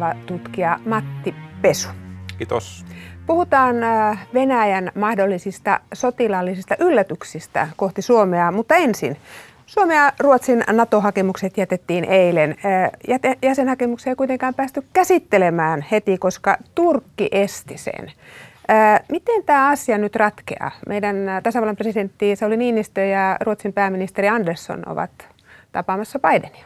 Johtava tutkija Matti Pesu. Kiitos. Puhutaan äh, Venäjän mahdollisista sotilaallisista yllätyksistä kohti Suomea, mutta ensin. Suomen ja Ruotsin NATO-hakemukset jätettiin eilen. Äh, jäsenhakemuksia ei kuitenkaan päästy käsittelemään heti, koska Turkki esti sen. Äh, miten tämä asia nyt ratkeaa? Meidän tasavallan presidentti Sauli Niinistö ja Ruotsin pääministeri Andersson ovat tapaamassa Bidenia.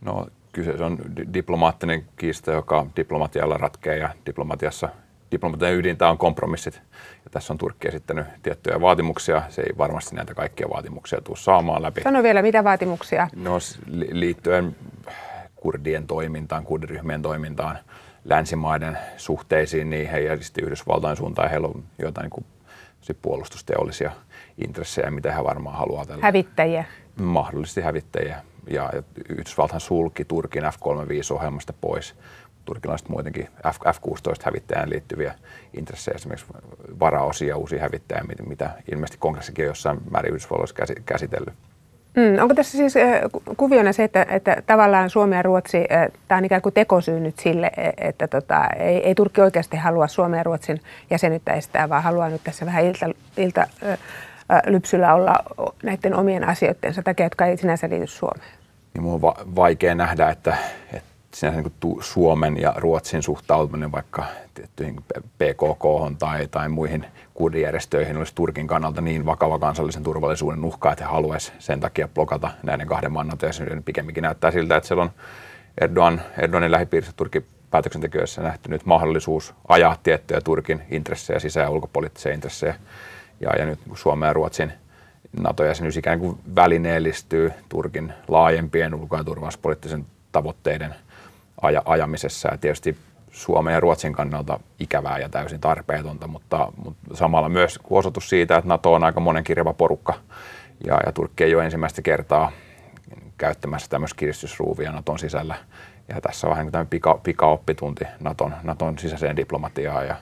No kyseessä on diplomaattinen kiista, joka diplomatialla ratkeaa ja diplomatiassa diplomatian ydintä on kompromissit. Ja tässä on Turkki esittänyt tiettyjä vaatimuksia. Se ei varmasti näitä kaikkia vaatimuksia tule saamaan läpi. Sano vielä, mitä vaatimuksia? No liittyen kurdien toimintaan, kurdiryhmien toimintaan, länsimaiden suhteisiin niihin ja sitten Yhdysvaltain suuntaan. Heillä on jotain niin puolustusteollisia intressejä, mitä he varmaan haluaa tällä. Hävittäjiä. Mahdollisesti hävittäjiä ja, Yhdysvalthan sulki Turkin F-35-ohjelmasta pois. Turkilaiset muutenkin F- F-16-hävittäjään liittyviä intressejä, esimerkiksi varaosia, uusia hävittäjiä, mitä ilmeisesti kongressikin on jossain määrin Yhdysvalloissa käsitellyt. Mm, onko tässä siis äh, kuviona se, että, että tavallaan Suomi ja Ruotsi, äh, tämä on ikään kuin tekosyy nyt sille, e, että tota, ei, ei Turkki oikeasti halua Suomen ja Ruotsin jäsenyyttä estää, vaan haluaa nyt tässä vähän ilta, ilta lypsyllä olla näiden omien asioittensa takia, jotka ei sinänsä liity Suomeen? Niin mun on va- vaikea nähdä, että, että sinänsä niin Suomen ja Ruotsin suhtautuminen vaikka tiettyihin PKK tai, tai muihin kurdijärjestöihin olisi Turkin kannalta niin vakava kansallisen turvallisuuden uhka, että he haluaisivat sen takia blokata näiden kahden maan nato Pikemminkin näyttää siltä, että siellä on Erdogan, Erdoganin lähipiirissä Turkin päätöksentekijöissä nähty nyt mahdollisuus ajaa tiettyjä Turkin intressejä, sisä- ja ulkopoliittisia intressejä ja, ja nyt Suomen ja Ruotsin NATO-jäsenyys ikään kuin välineellistyy Turkin laajempien ulko- ja turvallisuuspoliittisen tavoitteiden aja, ajamisessa. Ja tietysti Suomen ja Ruotsin kannalta ikävää ja täysin tarpeetonta, mutta, mutta samalla myös osoitus siitä, että NATO on aika monenkirjava porukka ja, ja Turkki ei ole ensimmäistä kertaa käyttämässä tämmöistä kiristysruuvia Naton sisällä. Ja tässä on vähän niin pika, pikaoppitunti Naton, Naton sisäiseen diplomatiaan ja,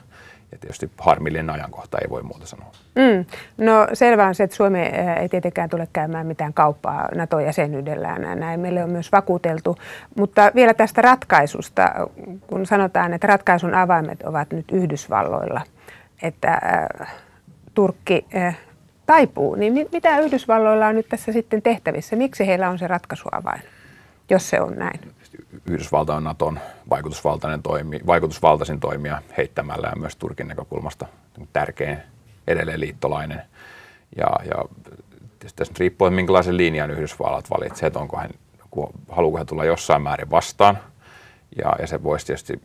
ja tietysti harmillinen ajankohta, ei voi muuta sanoa. Mm. No selvä on se, että Suomi eh, ei tietenkään tule käymään mitään kauppaa NATO-jäsenyydellään. Näin meille on myös vakuuteltu. Mutta vielä tästä ratkaisusta, kun sanotaan, että ratkaisun avaimet ovat nyt Yhdysvalloilla, että äh, Turkki äh, taipuu, niin mitä Yhdysvalloilla on nyt tässä sitten tehtävissä? Miksi heillä on se ratkaisuavain, jos se on näin? Yhdysvalta on Naton vaikutusvaltainen toimi, vaikutusvaltaisin toimija heittämällä ja myös Turkin näkökulmasta tärkein edelleen liittolainen. Ja, ja tietysti tässä riippuu, että minkälaisen linjan Yhdysvallat valitsee, että onko he, haluaako he tulla jossain määrin vastaan. Ja, ja se voisi tietysti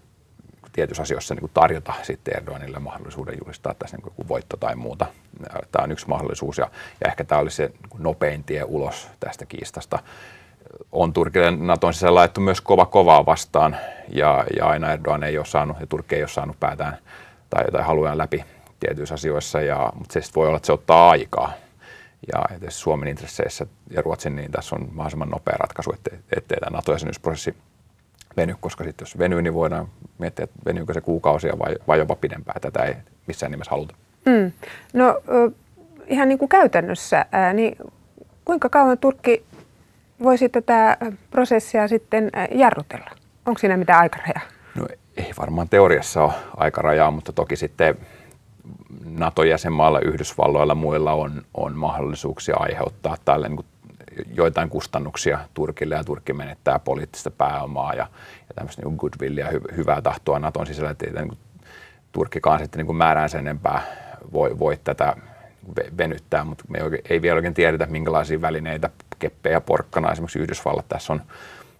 tietyissä asioissa niin kuin tarjota sitten Erdoganille mahdollisuuden julistaa tässä niin kuin voitto tai muuta. Tämä on yksi mahdollisuus ja, ja ehkä tämä olisi se niin nopein tie ulos tästä kiistasta on Turkille Naton sisällä laittu myös kova kovaa vastaan ja, ja aina Erdogan ei ole saanut ja Turkki ei ole saanut päätään tai jotain haluja läpi tietyissä asioissa, ja, mutta se voi olla, että se ottaa aikaa. Ja tietysti Suomen intresseissä ja Ruotsin, niin tässä on mahdollisimman nopea ratkaisu, ettei, ettei tämä NATO-jäsenyysprosessi veny, koska sitten jos venyy, niin voidaan miettiä, että venyykö se kuukausia vai, vai jopa pidempään. Tätä ei missään nimessä haluta. Mm. No ihan niin kuin käytännössä, niin kuinka kauan Turkki voisi tätä prosessia sitten jarrutella? Onko siinä mitään aikarajaa? No ei varmaan teoriassa ole aikarajaa, mutta toki sitten NATO-jäsenmailla, Yhdysvalloilla muilla on, on mahdollisuuksia aiheuttaa tälle niin joitain kustannuksia Turkille ja Turkki menettää poliittista pääomaa ja, ja tämmöistä niin goodwillia, hy, hyvää tahtoa Naton sisällä, että niin Turkkikaan sitten niin määrään sen enempää voi, voi tätä venyttää, mutta me ei, ei vielä oikein tiedetä, minkälaisia välineitä, keppejä ja porkkana esimerkiksi Yhdysvallat tässä on,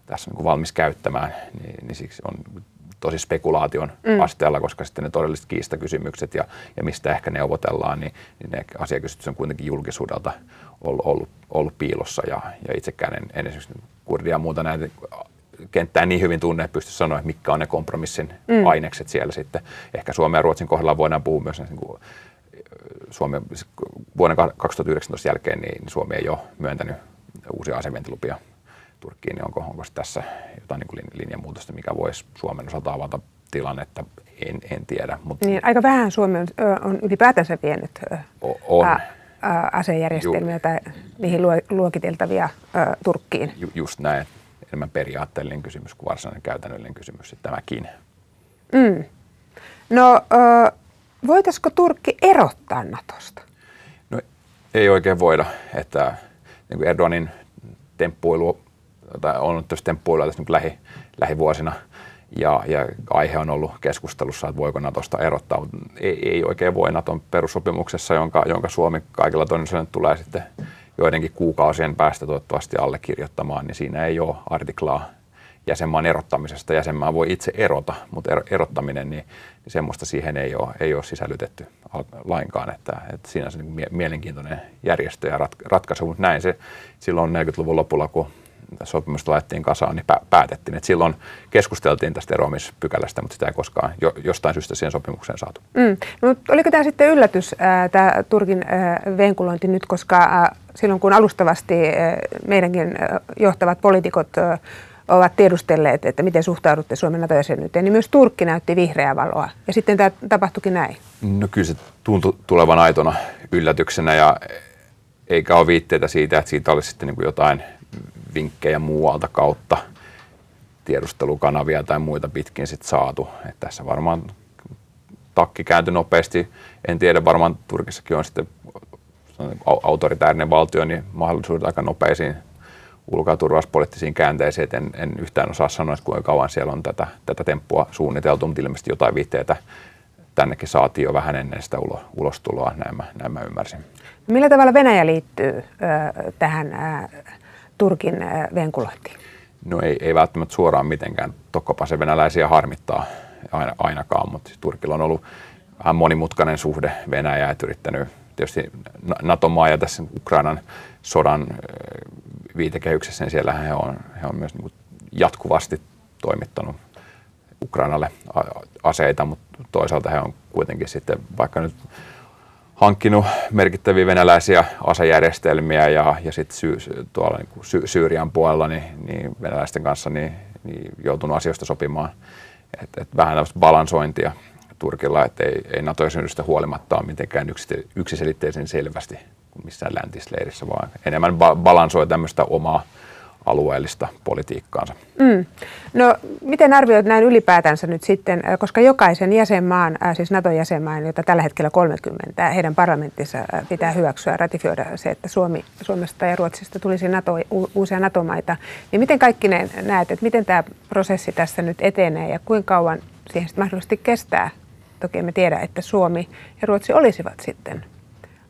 tässä on niin valmis käyttämään, niin, niin siksi on tosi spekulaation mm. asteella, koska sitten ne todelliset kiistakysymykset ja, ja mistä ehkä neuvotellaan, niin, niin ne asiakysymykset on kuitenkin julkisuudelta ollut, ollut, ollut piilossa ja, ja itsekään en, en esimerkiksi kurdia ja muuta näitä kenttää niin hyvin tunne, että pysty sanoa, että mitkä on ne kompromissin mm. ainekset siellä sitten. Ehkä Suomen ja Ruotsin kohdalla voidaan puhua myös niin kuin Suomi, vuoden 2019 jälkeen niin Suomi ei ole myöntänyt uusia asevientilupia Turkkiin, niin onko, onko tässä jotain niin linjanmuutosta, mikä voisi Suomen osalta avata tilannetta, en, en tiedä. Mutta niin, aika vähän Suomi on, on ylipäätänsä vienyt on. Ä, ä, asejärjestelmiä Ju, tai niihin luokiteltavia ä, Turkkiin. Ju, just näin. Enemmän periaatteellinen kysymys kuin varsinainen käytännöllinen kysymys, tämäkin. Mm. No, ö, voitaisiko Turkki erottaa Natosta? No, ei oikein voida. Että, niin kuin Erdoganin temppuilu, tai on tietysti temppuilua tässä niin lähi, lähivuosina – ja, ja aihe on ollut keskustelussa, että voiko Natosta erottaa, mutta ei, ei oikein voi Naton perussopimuksessa, jonka, jonka Suomi kaikilla todennäköisesti tulee sitten joidenkin kuukausien päästä toivottavasti allekirjoittamaan, niin siinä ei ole artiklaa jäsenmaan erottamisesta. Jäsenmaa voi itse erota, mutta erottaminen, niin, niin semmoista siihen ei ole, ei ole sisällytetty lainkaan. Että, että siinä on se niin mielenkiintoinen järjestö ja ratkaisu, mutta näin se silloin 40-luvun lopulla, kun sopimusta laitettiin kasaan, niin päätettiin. Et silloin keskusteltiin tästä eroamispykälästä, mutta sitä ei koskaan jo, jostain syystä siihen sopimukseen saatu. Mm. No, oliko tämä sitten yllätys, tämä Turkin äh, venkulointi nyt, koska äh, silloin kun alustavasti äh, meidänkin johtavat poliitikot ovat tiedustelleet, että miten suhtaudutte Suomen NATO-jäsenyyteen, niin myös Turkki näytti vihreää valoa. Ja sitten tämä tapahtuikin näin. No kyllä se tuntui tulevan aitona yllätyksenä ja eikä ole viitteitä siitä, että siitä olisi sitten niin jotain vinkkejä muualta kautta tiedustelukanavia tai muita pitkin sit saatu. Et tässä varmaan takki kääntyi nopeasti. En tiedä, varmaan Turkissakin on sitten autoritäärinen valtio, niin mahdollisuudet aika nopeisiin ulko- ja turvallisuuspoliittisiin käänteisiin. En, en yhtään osaa sanoa, että kuinka kauan siellä on tätä, tätä temppua suunniteltu, mutta ilmeisesti jotain viitteitä tännekin saatiin jo vähän ennen sitä ulo, ulostuloa, näin mä, näin mä ymmärsin. Millä tavalla Venäjä liittyy ö, tähän ö, Turkin venkulointiin? No ei, ei välttämättä suoraan mitenkään. Tokkopa se venäläisiä harmittaa aina, ainakaan, mutta siis Turkilla on ollut vähän monimutkainen suhde Venäjää, että yrittänyt tietysti NATO-maa ja tässä Ukrainan sodan viitekehyksessä, niin siellä he on, he on myös niin jatkuvasti toimittanut Ukrainalle aseita, mutta toisaalta he on kuitenkin sitten, vaikka nyt hankkinut merkittäviä venäläisiä asejärjestelmiä ja, ja sitten sy, tuolla niin kuin sy, Syyrian puolella niin, niin venäläisten kanssa niin, niin joutunut asioista sopimaan. Et, et vähän tämmöistä balansointia Turkilla, että ei, ei NATO-jäsenyydestä huolimatta ole mitenkään yksiselitteisen selvästi kuin missään läntisleirissä, vaan enemmän ba- balansoi tämmöistä omaa alueellista politiikkaansa. Mm. No, miten arvioit näin ylipäätänsä nyt sitten, äh, koska jokaisen jäsenmaan, äh, siis NATO-jäsenmaan, jota tällä hetkellä 30, heidän parlamenttinsa äh, pitää hyväksyä, ratifioida se, että Suomi, Suomesta ja Ruotsista tulisi NATO, uusia NATO-maita, niin miten kaikki ne näet, että miten tämä prosessi tässä nyt etenee ja kuinka kauan siihen mahdollisesti kestää? Toki emme tiedä, että Suomi ja Ruotsi olisivat sitten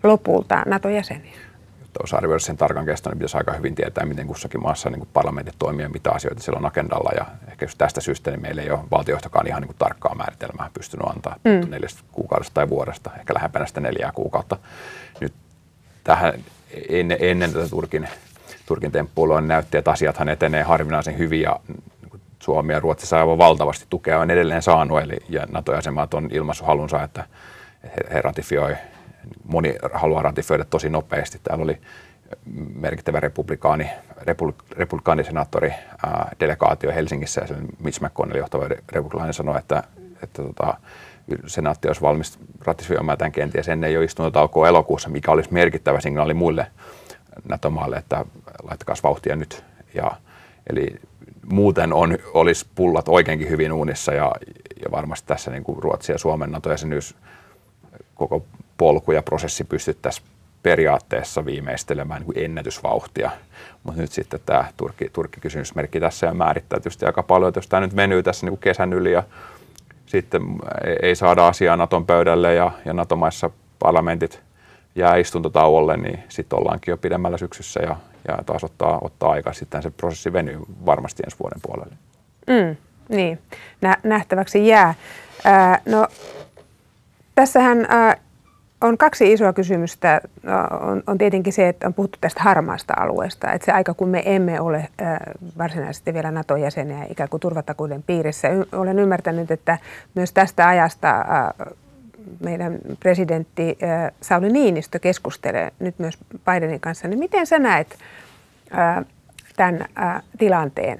lopulta NATO-jäseniä jotta osaa arvioida sen tarkan keston, niin pitäisi aika hyvin tietää, miten kussakin maassa niin kuin parlamentit toimii ja mitä asioita siellä on agendalla. Ja ehkä just tästä syystä niin meillä ei ole valtiohtokaan ihan niin kuin tarkkaa määritelmää pystynyt antaa mm. neljästä kuukaudesta tai vuodesta, ehkä lähempänä sitä neljää kuukautta. Nyt tähän ennen, ennen tätä Turkin, Turkin temppuilua niin näytti, että asiathan etenee harvinaisen hyvin ja niin Suomi ja Ruotsi aivan valtavasti tukea on edelleen saanut, eli ja NATO-jäsenmaat on ilmaissut halunsa, että he, he ratifioi moni haluaa ratifioida tosi nopeasti. Täällä oli merkittävä republikaani, republikaanisenaattori ää, delegaatio Helsingissä ja sen Mitch McConnell johtava republikaani sanoi, että, että tota, senaatti olisi valmis ratifioimaan tämän kenties ennen jo istuntotaukoa elokuussa, mikä olisi merkittävä signaali muille NATO-maille, että laittakaa vauhtia nyt. Ja, eli muuten on, olisi pullat oikeinkin hyvin uunissa ja, ja varmasti tässä niin kuin Ruotsi ja Suomen NATO-jäsenyys koko polku ja prosessi pystyttäisiin periaatteessa viimeistelemään niin ennätysvauhtia. Mutta nyt sitten tämä Turkki, Turkki-kysymysmerkki tässä ja määrittää tietysti aika paljon, että jos tämä nyt venyy tässä niin kesän yli ja sitten ei saada asiaa Naton pöydälle ja, ja NATO-maissa parlamentit jää istuntotauolle, niin sitten ollaankin jo pidemmällä syksyssä ja, ja taas ottaa, ottaa aikaa. Sitten se prosessi venyy varmasti ensi vuoden puolelle. Mm, niin, Nä, nähtäväksi jää. Ää, no, tässähän ää, on kaksi isoa kysymystä. On, on tietenkin se, että on puhuttu tästä harmaasta alueesta. Että se aika, kun me emme ole varsinaisesti vielä NATO-jäseniä ikään kuin turvatakuuden piirissä. Olen ymmärtänyt, että myös tästä ajasta meidän presidentti Sauli Niinistö keskustelee nyt myös Bidenin kanssa. Niin miten sä näet tämän tilanteen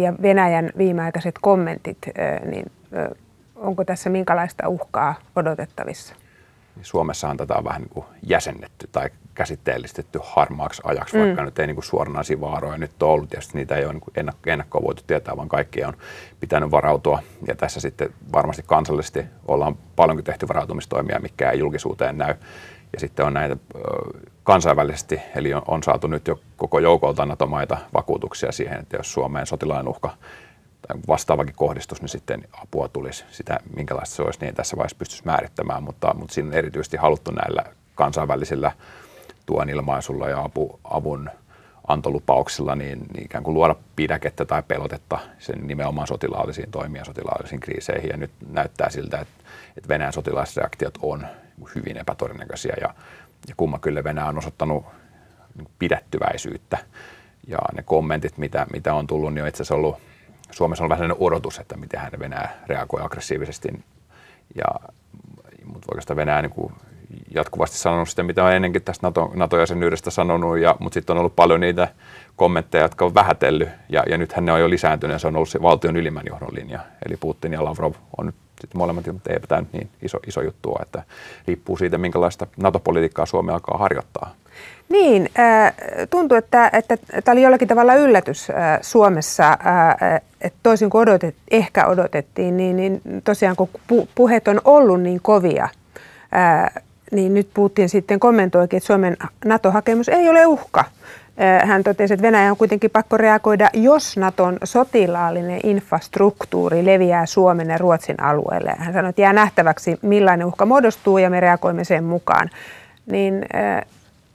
ja Venäjän viimeaikaiset kommentit, niin onko tässä minkälaista uhkaa odotettavissa? Suomessahan tätä on vähän niin kuin jäsennetty tai käsitteellistetty harmaaksi ajaksi, mm. vaikka nyt ei niin kuin suoranaisia vaaroja nyt ole ollut. Tietysti niitä ei ole niin ennakkoon voitu tietää, vaan kaikki on pitänyt varautua. Ja tässä sitten varmasti kansallisesti ollaan paljonkin tehty varautumistoimia, mikä ei julkisuuteen näy. Ja sitten on näitä kansainvälisesti, eli on, on saatu nyt jo koko joukolta NATO-maita vakuutuksia siihen, että jos Suomeen sotilainen uhka tai vastaavakin kohdistus, niin sitten apua tulisi. Sitä, minkälaista se olisi, niin tässä vaiheessa pystyisi määrittämään, mutta, mutta siinä on erityisesti haluttu näillä kansainvälisillä tuen ilmaisulla ja apu, avun antolupauksilla niin, niin ikään kuin luoda pidäkettä tai pelotetta sen nimenomaan sotilaallisiin toimiin sotilaallisiin kriiseihin. Ja nyt näyttää siltä, että, että Venäjän sotilaisreaktiot on hyvin epätodennäköisiä ja, ja kumma kyllä Venäjä on osoittanut pidättyväisyyttä. Ja ne kommentit, mitä, mitä on tullut, niin on itse asiassa ollut Suomessa on vähän sellainen odotus, että miten hän Venäjä reagoi aggressiivisesti. Ja, mutta oikeastaan Venäjä niin kuin jatkuvasti sanonut sitä, mitä on ennenkin tästä NATO, NATO-jäsenyydestä sanonut, ja, mutta sitten on ollut paljon niitä kommentteja, jotka on vähätellyt, ja, ja nythän ne on jo lisääntynyt, ja se on ollut se valtion ylimmän johdon linja. Eli Putin ja Lavrov on nyt sitten molemmat, mutta eipä tämä nyt niin iso, iso juttu ole, että riippuu siitä, minkälaista NATO-politiikkaa Suomi alkaa harjoittaa. Niin, tuntuu, että, että tämä oli jollakin tavalla yllätys Suomessa, että toisin kuin odotet, ehkä odotettiin, niin, niin tosiaan kun puheet on ollut niin kovia, niin nyt Putin sitten kommentoikin, että Suomen NATO-hakemus ei ole uhka. Hän totesi, että Venäjä on kuitenkin pakko reagoida, jos Naton sotilaallinen infrastruktuuri leviää Suomen ja Ruotsin alueelle. Hän sanoi, että jää nähtäväksi, millainen uhka muodostuu ja me reagoimme sen mukaan. Niin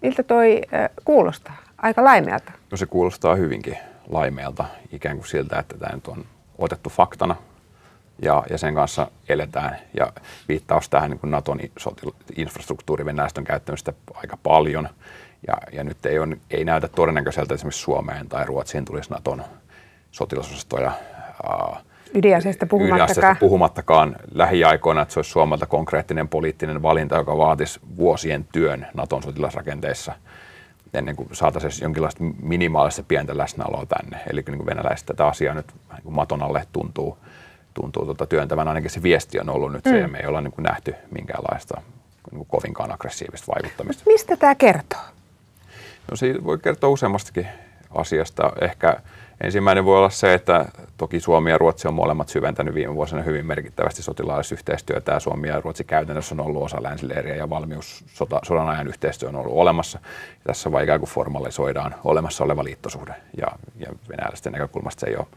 miltä toi kuulostaa? Aika laimealta. No se kuulostaa hyvinkin laimealta, ikään kuin siltä, että tämä nyt on otettu faktana ja, ja sen kanssa eletään. Ja viittaus tähän niin Naton infrastruktuuri Venäjästä on käyttänyt aika paljon. Ja, ja nyt ei, on, ei näytä todennäköiseltä esimerkiksi Suomeen tai Ruotsiin tulisi Naton sotilasosastoja. Ydinaseista puhumattakaan. puhumattakaan lähiaikoina, että se olisi Suomelta konkreettinen poliittinen valinta, joka vaatisi vuosien työn Naton sotilasrakenteissa ennen kuin saataisiin jonkinlaista minimaalista pientä läsnäoloa tänne. Eli niin kuin venäläiset tätä asiaa nyt niin kuin maton alle tuntuu, tuntuu tuota työntävän. Ainakin se viesti on ollut nyt mm. se, ja me ei olla niin kuin nähty minkäänlaista niin kuin kovinkaan aggressiivista vaikuttamista. Mistä tämä kertoo? No se voi kertoa useammastakin asiasta. Ehkä ensimmäinen voi olla se, että toki Suomi ja Ruotsi on molemmat syventänyt viime vuosina hyvin merkittävästi sotilaallisyhteistyötä. Suomi ja Ruotsi käytännössä on ollut osa länsileiriä ja valmius sota, sodan ajan yhteistyö on ollut olemassa. Ja tässä vaan ikään kuin formalisoidaan olemassa oleva liittosuhde. Ja, ja venäläisten näkökulmasta se ei ole,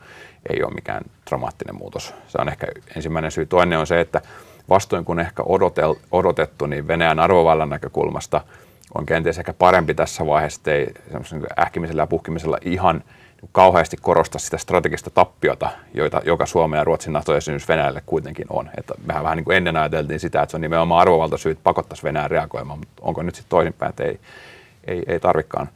ei ole mikään dramaattinen muutos. Se on ehkä ensimmäinen syy. Toinen on se, että vastoin kuin ehkä odotel, odotettu, niin Venäjän arvovallan näkökulmasta – on kenties ehkä parempi tässä vaiheessa, että ei ähkimisellä ja puhkimisella ihan kauheasti korosta sitä strategista tappiota, joita, joka Suomen ja Ruotsin NATO-jäsenyys Venäjälle kuitenkin on. Että mehän vähän niin kuin ennen ajateltiin sitä, että se on nimenomaan arvovaltasyyt pakottaisi Venäjän reagoimaan, mutta onko nyt sitten toisinpäin, että ei, ei, ei tarvikaan,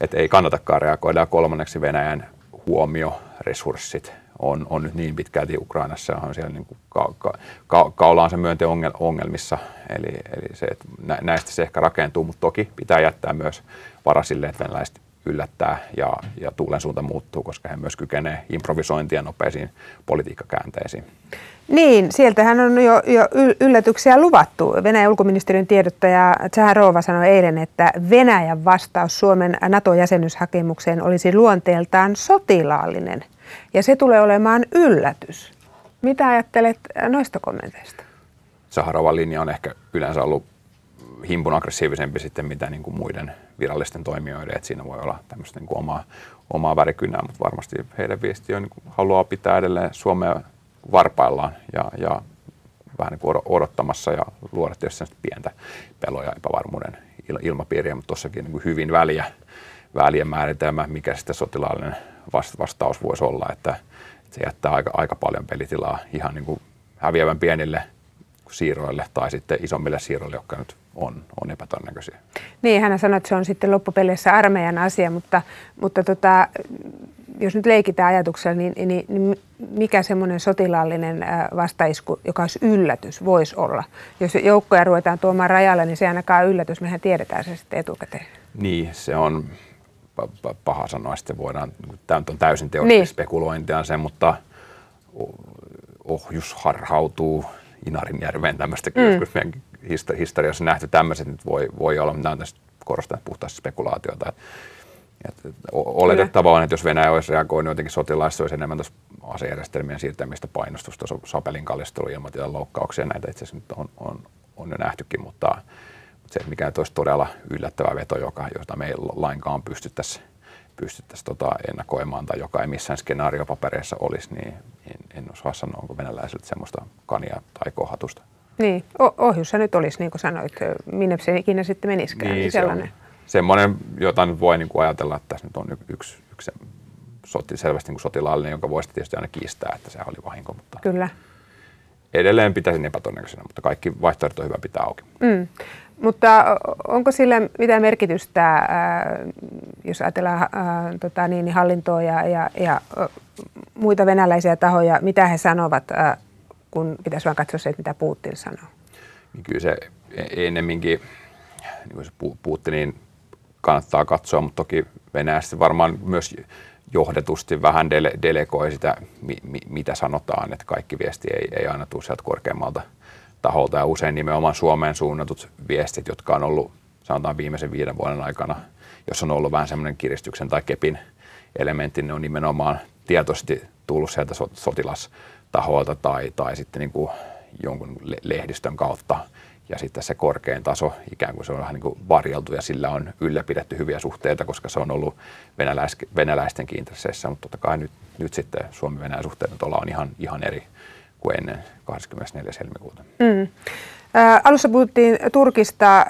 että ei kannatakaan reagoida. Ja kolmanneksi Venäjän huomio, resurssit, on, on nyt niin pitkälti Ukrainassa, on siellä niin kuin ka, ka, ka, kaulaansa myönteen ongelmissa. Eli, eli se, että näistä se ehkä rakentuu, mutta toki pitää jättää myös vara sille, että venäläiset yllättää ja, ja tuulen suunta muuttuu, koska he myös kykenevät improvisointiin ja nopeisiin politiikkakäänteisiin. Niin, sieltähän on jo, jo yllätyksiä luvattu. Venäjän ulkoministeriön tiedottaja Zaharova sanoi eilen, että Venäjän vastaus Suomen NATO-jäsenyyshakemukseen olisi luonteeltaan sotilaallinen. Ja se tulee olemaan yllätys. Mitä ajattelet noista kommenteista? Saharovan linja on ehkä yleensä ollut himpun aggressiivisempi sitten mitä niin kuin muiden virallisten toimijoiden, että siinä voi olla tämmöistä niin kuin omaa, omaa värikynää, mutta varmasti heidän viesti on, niin kuin haluaa pitää edelleen Suomea varpaillaan ja, ja vähän niin kuin odottamassa ja luoda tietysti pientä peloja ja epävarmuuden ilmapiiriä, mutta tuossakin niin hyvin väliä, välien määritelmä, mikä sitten sotilaallinen vastaus voisi olla, että se jättää aika, aika paljon pelitilaa ihan niin kuin häviävän pienille siirroille tai sitten isommille siirroille, jotka nyt on, on epätodennäköisiä. Niin, hän sanoi, että se on sitten loppupeleissä armeijan asia, mutta, mutta tota, jos nyt leikitään ajatuksella, niin, niin, niin mikä semmoinen sotilaallinen vastaisku, joka olisi yllätys, voisi olla? Jos joukkoja ruvetaan tuomaan rajalle, niin se ainakaan yllätys, mehän tiedetään se sitten etukäteen. Niin, se on paha sanoa, sitten voidaan, tämä on täysin teoreettista niin. spekulointia se, mutta ohjus harhautuu Inarinjärveen tämmöistä mm. joskus meidän historiassa nähty tämmöiset nyt voi, voi olla, mutta nämä on tässä korostan puhtaasti spekulaatiota. Että oletettavaa on, että jos Venäjä olisi reagoinut jotenkin sotilaista, olisi enemmän tuossa asejärjestelmien siirtämistä, painostusta, sapelin kallistelu, ilmatilan loukkauksia, näitä itse asiassa nyt on, on, on jo nähtykin, mutta, mutta se, mikä olisi todella yllättävä veto, joka, jota me ei lainkaan pystyttäisi pystyttäisiin tota ennakoimaan tai joka ei missään skenaariopapereissa olisi, niin en, en osaa sanoa, onko venäläisiltä semmoista kania tai kohatusta. Niin, ohjussa nyt olisi, niin kuin sanoit, minne se ikinä sitten menisikään. Niin, sellainen. Se on semmoinen, jota nyt voi niin kuin ajatella, että tässä nyt on yksi, yksi soti, selvästi niin kuin sotilaallinen, jonka voisi tietysti aina kiistää, että se oli vahinko. Mutta Kyllä. Edelleen pitäisin epätodennäköisenä, mutta kaikki vaihtoehdot on hyvä pitää auki. Mm. Mutta onko sillä mitään merkitystä, äh, jos ajatellaan äh, tota, niin, niin hallintoa ja, ja, ja muita venäläisiä tahoja, mitä he sanovat, äh, kun pitäisi vain katsoa se, mitä Putin sanoo? Niin kyllä se e-, ennemminkin, niin kuin se Putinin kannattaa katsoa, mutta toki Venäjästä varmaan myös johdetusti vähän dele, delegoi sitä, mi, mi, mitä sanotaan, että kaikki viesti ei, ei aina tule sieltä korkeammalta taholta ja usein nimenomaan Suomeen suunnatut viestit, jotka on ollut sanotaan viimeisen viiden vuoden aikana, jos on ollut vähän semmoinen kiristyksen tai kepin elementti, ne on nimenomaan tietoisesti tullut sieltä sotilastaholta tai, tai sitten niin kuin jonkun lehdistön kautta. Ja sitten se korkein taso ikään kuin se on vähän niin kuin varjeltu ja sillä on ylläpidetty hyviä suhteita, koska se on ollut venäläis, venäläistenkin intresseissä, mutta totta kai nyt, nyt sitten Suomi-Venäjän suhteet nyt ollaan ihan, ihan eri kuin ennen 24. helmikuuta. Mm. Ä, alussa puhuttiin Turkista. Ä,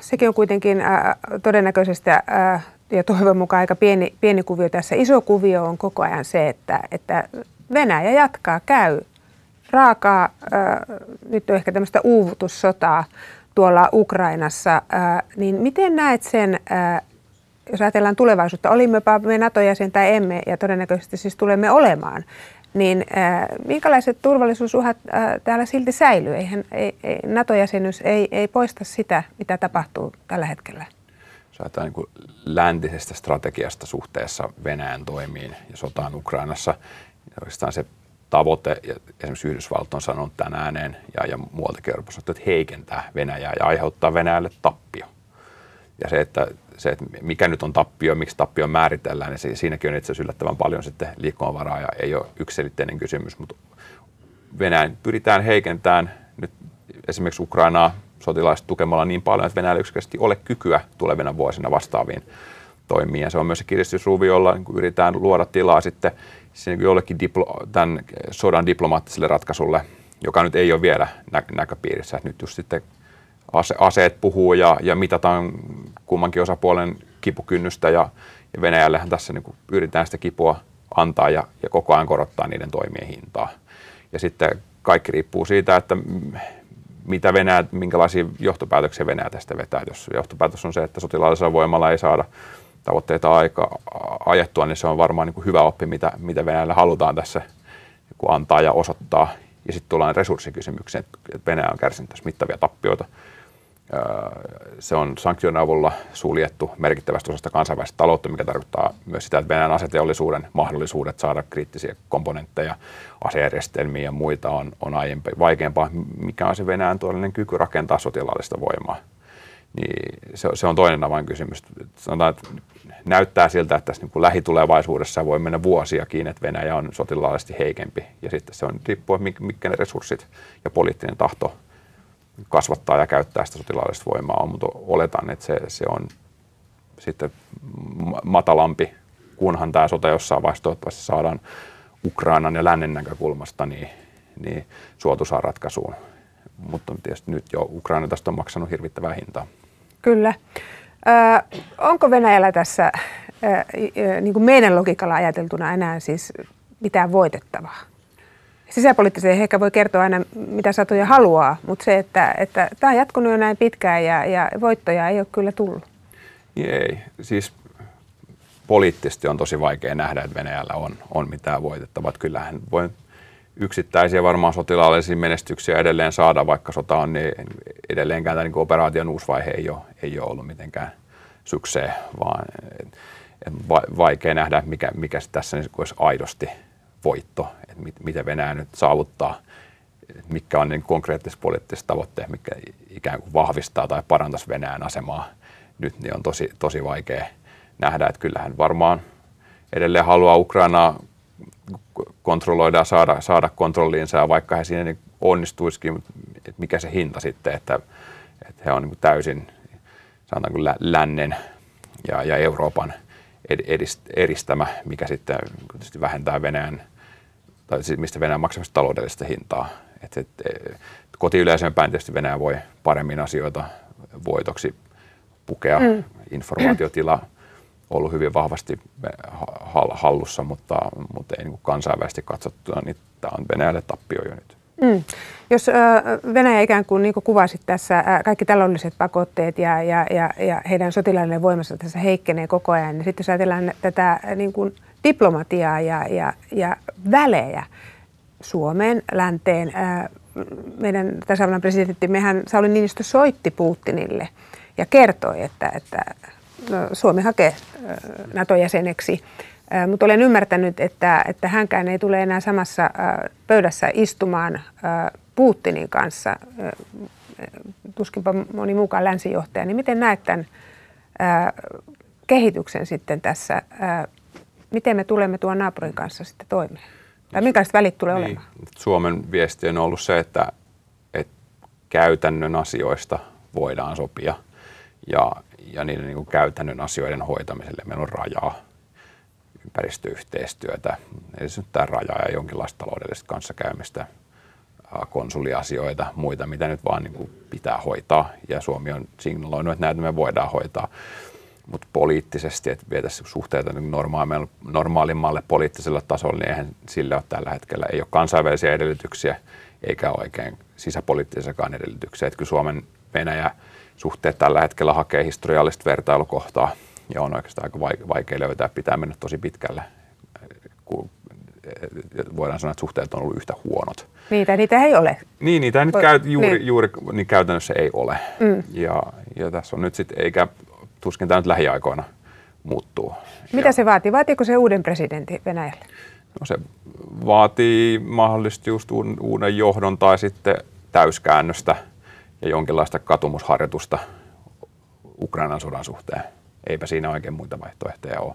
sekin on kuitenkin ä, todennäköisesti ä, ja toivon mukaan aika pieni, pieni kuvio tässä. Iso kuvio on koko ajan se, että, että Venäjä jatkaa, käy raakaa, äh, nyt on ehkä tämmöistä uuvutussotaa tuolla Ukrainassa, äh, niin miten näet sen, äh, jos ajatellaan tulevaisuutta, olimmepa me NATO-jäsen tai emme, ja todennäköisesti siis tulemme olemaan, niin äh, minkälaiset turvallisuusuhat äh, täällä silti säilyy? Eihän, ei, ei, NATO-jäsenyys ei, ei poista sitä, mitä tapahtuu tällä hetkellä. Jos ajatellaan niin läntisestä strategiasta suhteessa Venäjän toimiin ja sotaan Ukrainassa, niin oikeastaan se tavoite, ja esimerkiksi Yhdysvallat on sanonut tämän ääneen ja, ja muualtakin Euroopassa, että heikentää Venäjää ja aiheuttaa Venäjälle tappio. Ja se, että, se, että mikä nyt on tappio, miksi tappio määritellään, niin siinäkin on itse asiassa yllättävän paljon sitten liikkumavaraa ja ei ole yksiselitteinen kysymys, mutta Venäjän pyritään heikentämään nyt esimerkiksi Ukrainaa sotilaista tukemalla niin paljon, että Venäjällä yksinkertaisesti ole kykyä tulevina vuosina vastaaviin toimiin. Ja se on myös se kiristysruuvi, jolla niin yritetään luoda tilaa sitten siinä jollekin diplo, tämän sodan diplomaattiselle ratkaisulle, joka nyt ei ole vielä nä- näköpiirissä. Nyt just sitten ase- aseet puhuu ja, ja mitataan kummankin osapuolen kipukynnystä ja, ja Venäjällehän tässä niin kuin yritetään sitä kipua antaa ja, ja koko ajan korottaa niiden toimien hintaa. Ja sitten kaikki riippuu siitä, että mitä Venäjä, minkälaisia johtopäätöksiä Venäjä tästä vetää. Jos johtopäätös on se, että sotilaallisella voimalla ei saada tavoitteita aika ajettua, niin se on varmaan niin kuin hyvä oppi, mitä, mitä Venäjällä halutaan tässä niin antaa ja osoittaa. Ja sitten tullaan resurssikysymykseen, että Venäjä on kärsinyt tässä mittavia tappioita. Se on sanktion avulla suljettu merkittävästä osasta kansainvälistä taloutta, mikä tarkoittaa myös sitä, että Venäjän aseteollisuuden mahdollisuudet saada kriittisiä komponentteja, asejärjestelmiä ja muita on, on aiempi vaikeampaa. Mikä on se Venäjän tuollainen kyky rakentaa sotilaallista voimaa? Niin se, se on toinen avainkysymys. Sanotaan, että näyttää siltä, että tässä niin lähitulevaisuudessa voi mennä vuosiakin, että Venäjä on sotilaallisesti heikempi. Ja sitten se on riippuu, mitkä ne resurssit ja poliittinen tahto kasvattaa ja käyttää sitä sotilaallista voimaa on, mutta oletan, että se, se on sitten matalampi, kunhan tämä sota jossain vaiheessa toivottavasti saadaan Ukrainan ja lännen näkökulmasta niin, niin suotuisaan ratkaisuun. Mutta tietysti nyt jo Ukraina tästä on maksanut hirvittävää hintaa. Kyllä. Ö, onko Venäjällä tässä ö, niin kuin meidän logiikalla ajateltuna enää siis mitään voitettavaa? Sisäpoliittisesti ehkä voi kertoa aina, mitä satoja haluaa, mutta se, että, että tämä on jatkunut jo näin pitkään ja, ja voittoja ei ole kyllä tullut. Ei, siis poliittisesti on tosi vaikea nähdä, että Venäjällä on, on mitään voitettavaa. Kyllähän voi yksittäisiä varmaan sotilaallisia menestyksiä edelleen saada, vaikka sota on, niin edelleenkään tämä niin operaation uusi vaihe ei ole, ei ole ollut mitenkään sykseen, vaan et, et vaikea nähdä, mikä, mikä tässä niin olisi aidosti voitto, mit, miten Venäjä nyt saavuttaa, mikä on niin konkreettiset poliittiset tavoitteet, mikä ikään kuin vahvistaa tai parantaisi Venäjän asemaa nyt, niin on tosi, tosi vaikea nähdä, että kyllähän varmaan edelleen haluaa Ukrainaa kontrolloida ja saada, saada kontrolliinsa, ja vaikka he siinä niin onnistuisikin, että mikä se hinta sitten, että, että he on niin täysin sanotaanko lännen ja, ja Euroopan edist, eristämä, mikä sitten vähentää Venäjän, tai siis mistä Venäjän maksamista taloudellista hintaa. Et, et, et, kotiyleisön päin tietysti Venäjä voi paremmin asioita voitoksi pukea. Mm. Informaatiotila ollut hyvin vahvasti hallussa, mutta, mutta ei niin kansainvälisesti katsottuna, niin tämä on Venäjälle tappio jo nyt. Mm. Jos Venäjä ikään kuin, niin kuin kuvasit tässä, kaikki taloudelliset pakotteet ja, ja, ja, ja heidän sotilaallinen voimassa tässä heikkenee koko ajan, niin sitten jos ajatellaan tätä niin kuin diplomatiaa ja, ja, ja välejä Suomeen, länteen, meidän tasavallan presidentti, mehän Sauli Niinistö soitti Putinille ja kertoi, että, että no, Suomi hakee NATO-jäseneksi. Mutta olen ymmärtänyt, että, että hänkään ei tule enää samassa pöydässä istumaan Putinin kanssa, tuskinpa moni muukaan länsijohtaja, niin miten näet tämän kehityksen sitten tässä? Miten me tulemme tuon naapurin kanssa sitten toimeen? Tai minkälaiset välit tulee niin. olemaan? Suomen viesti on ollut se, että, että käytännön asioista voidaan sopia ja, ja niiden niin kuin käytännön asioiden hoitamiselle meillä on rajaa ympäristöyhteistyötä, tämä raja ja jonkinlaista taloudellista kanssakäymistä, konsuliasioita, muita, mitä nyt vaan niin kuin pitää hoitaa. Ja Suomi on signaloinut, että näitä me voidaan hoitaa. Mutta poliittisesti, että vietäisiin suhteita niin normaalimmalle poliittiselle tasolle, niin eihän sille ole tällä hetkellä, ei ole kansainvälisiä edellytyksiä, eikä oikein sisäpoliittisiakaan edellytyksiä. Että kyllä Suomen Venäjä suhteet tällä hetkellä hakee historiallista vertailukohtaa ja on oikeastaan aika vaikea löytää, pitää mennä tosi pitkälle, kun voidaan sanoa, että suhteet on ollut yhtä huonot. Niitä, niitä ei ole. Niin, niitä nyt käy, juuri, niin. juuri niin käytännössä ei ole. Mm. Ja, ja tässä on nyt sitten, eikä tuskin tämä nyt lähiaikoina muuttuu. Mitä ja, se vaatii? Vaatiiko se uuden presidentin Venäjälle? No se vaatii mahdollisesti just uuden johdon tai sitten täyskäännöstä ja jonkinlaista katumusharjoitusta Ukrainan sodan suhteen eipä siinä oikein muita vaihtoehtoja ole.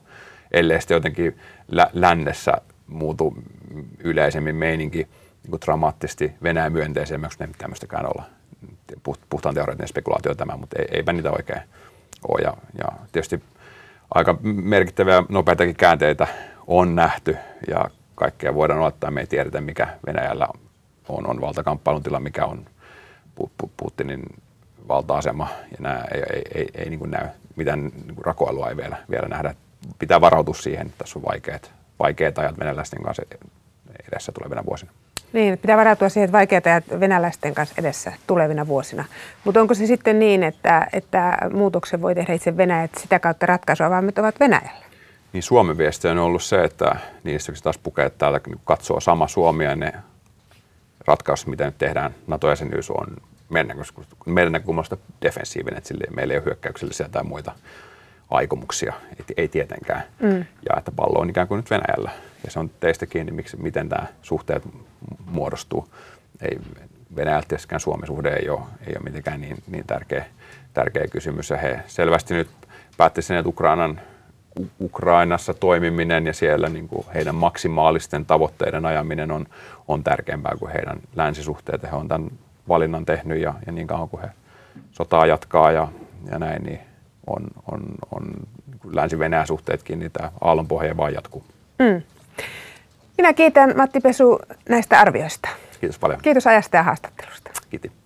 Ellei sitten jotenkin lä- lännessä muutu yleisemmin meininki niin kuin dramaattisesti Venäjän myönteisemmäksi, niin tämmöistäkään olla. Puhtaan teoreettinen spekulaatio tämä, mutta ei, eipä niitä oikein ole. Ja, ja tietysti aika merkittäviä nopeitakin käänteitä on nähty ja kaikkea voidaan olettaa. Me ei tiedetä, mikä Venäjällä on, on valtakamppailun tila, mikä on Putinin valta-asema ja nämä ei, ei, ei, ei niin kuin näy mitään niin kuin rakoilua ei vielä, vielä nähdä. Pitää varautua siihen, että tässä on vaikeat, vaikeat ajat venäläisten kanssa edessä tulevina vuosina. Niin, pitää varautua siihen, että vaikeat ajat venäläisten kanssa edessä tulevina vuosina. Mutta onko se sitten niin, että, että muutoksen voi tehdä itse Venäjä, että sitä kautta ratkaisua vaan ovat Venäjällä? Niin Suomen viesti on ollut se, että niistä taas pukee täältä katsoo sama Suomi ja ne ratkaisut, mitä nyt tehdään, NATO-jäsenyys on meidän, meidän näkökulmasta defensiivinen, että sille, meillä ei ole hyökkäyksellisiä tai muita aikomuksia, ei, ei tietenkään. Mm. Ja että pallo on ikään kuin nyt Venäjällä. Ja se on teistä kiinni, miksi, miten tämä suhteet muodostuu. Ei, Venäjältä tietystikään Suomen suhde ei ole, ei ole mitenkään niin, niin tärkeä, tärkeä kysymys. Ja he selvästi nyt päätti sen, että Ukrainan, Ukrainassa toimiminen ja siellä niin kuin heidän maksimaalisten tavoitteiden ajaminen on, on tärkeämpää kuin heidän länsisuhteet. He on tämän valinnan tehnyt ja, ja niin kauan kuin he sotaa jatkaa ja, ja näin, niin on, on, on länsi-Venäjän suhteetkin, niin tämä aallonpohja vaan jatkuu. Mm. Minä kiitän Matti Pesu näistä arvioista. Kiitos paljon. Kiitos ajasta ja haastattelusta. Kiitos.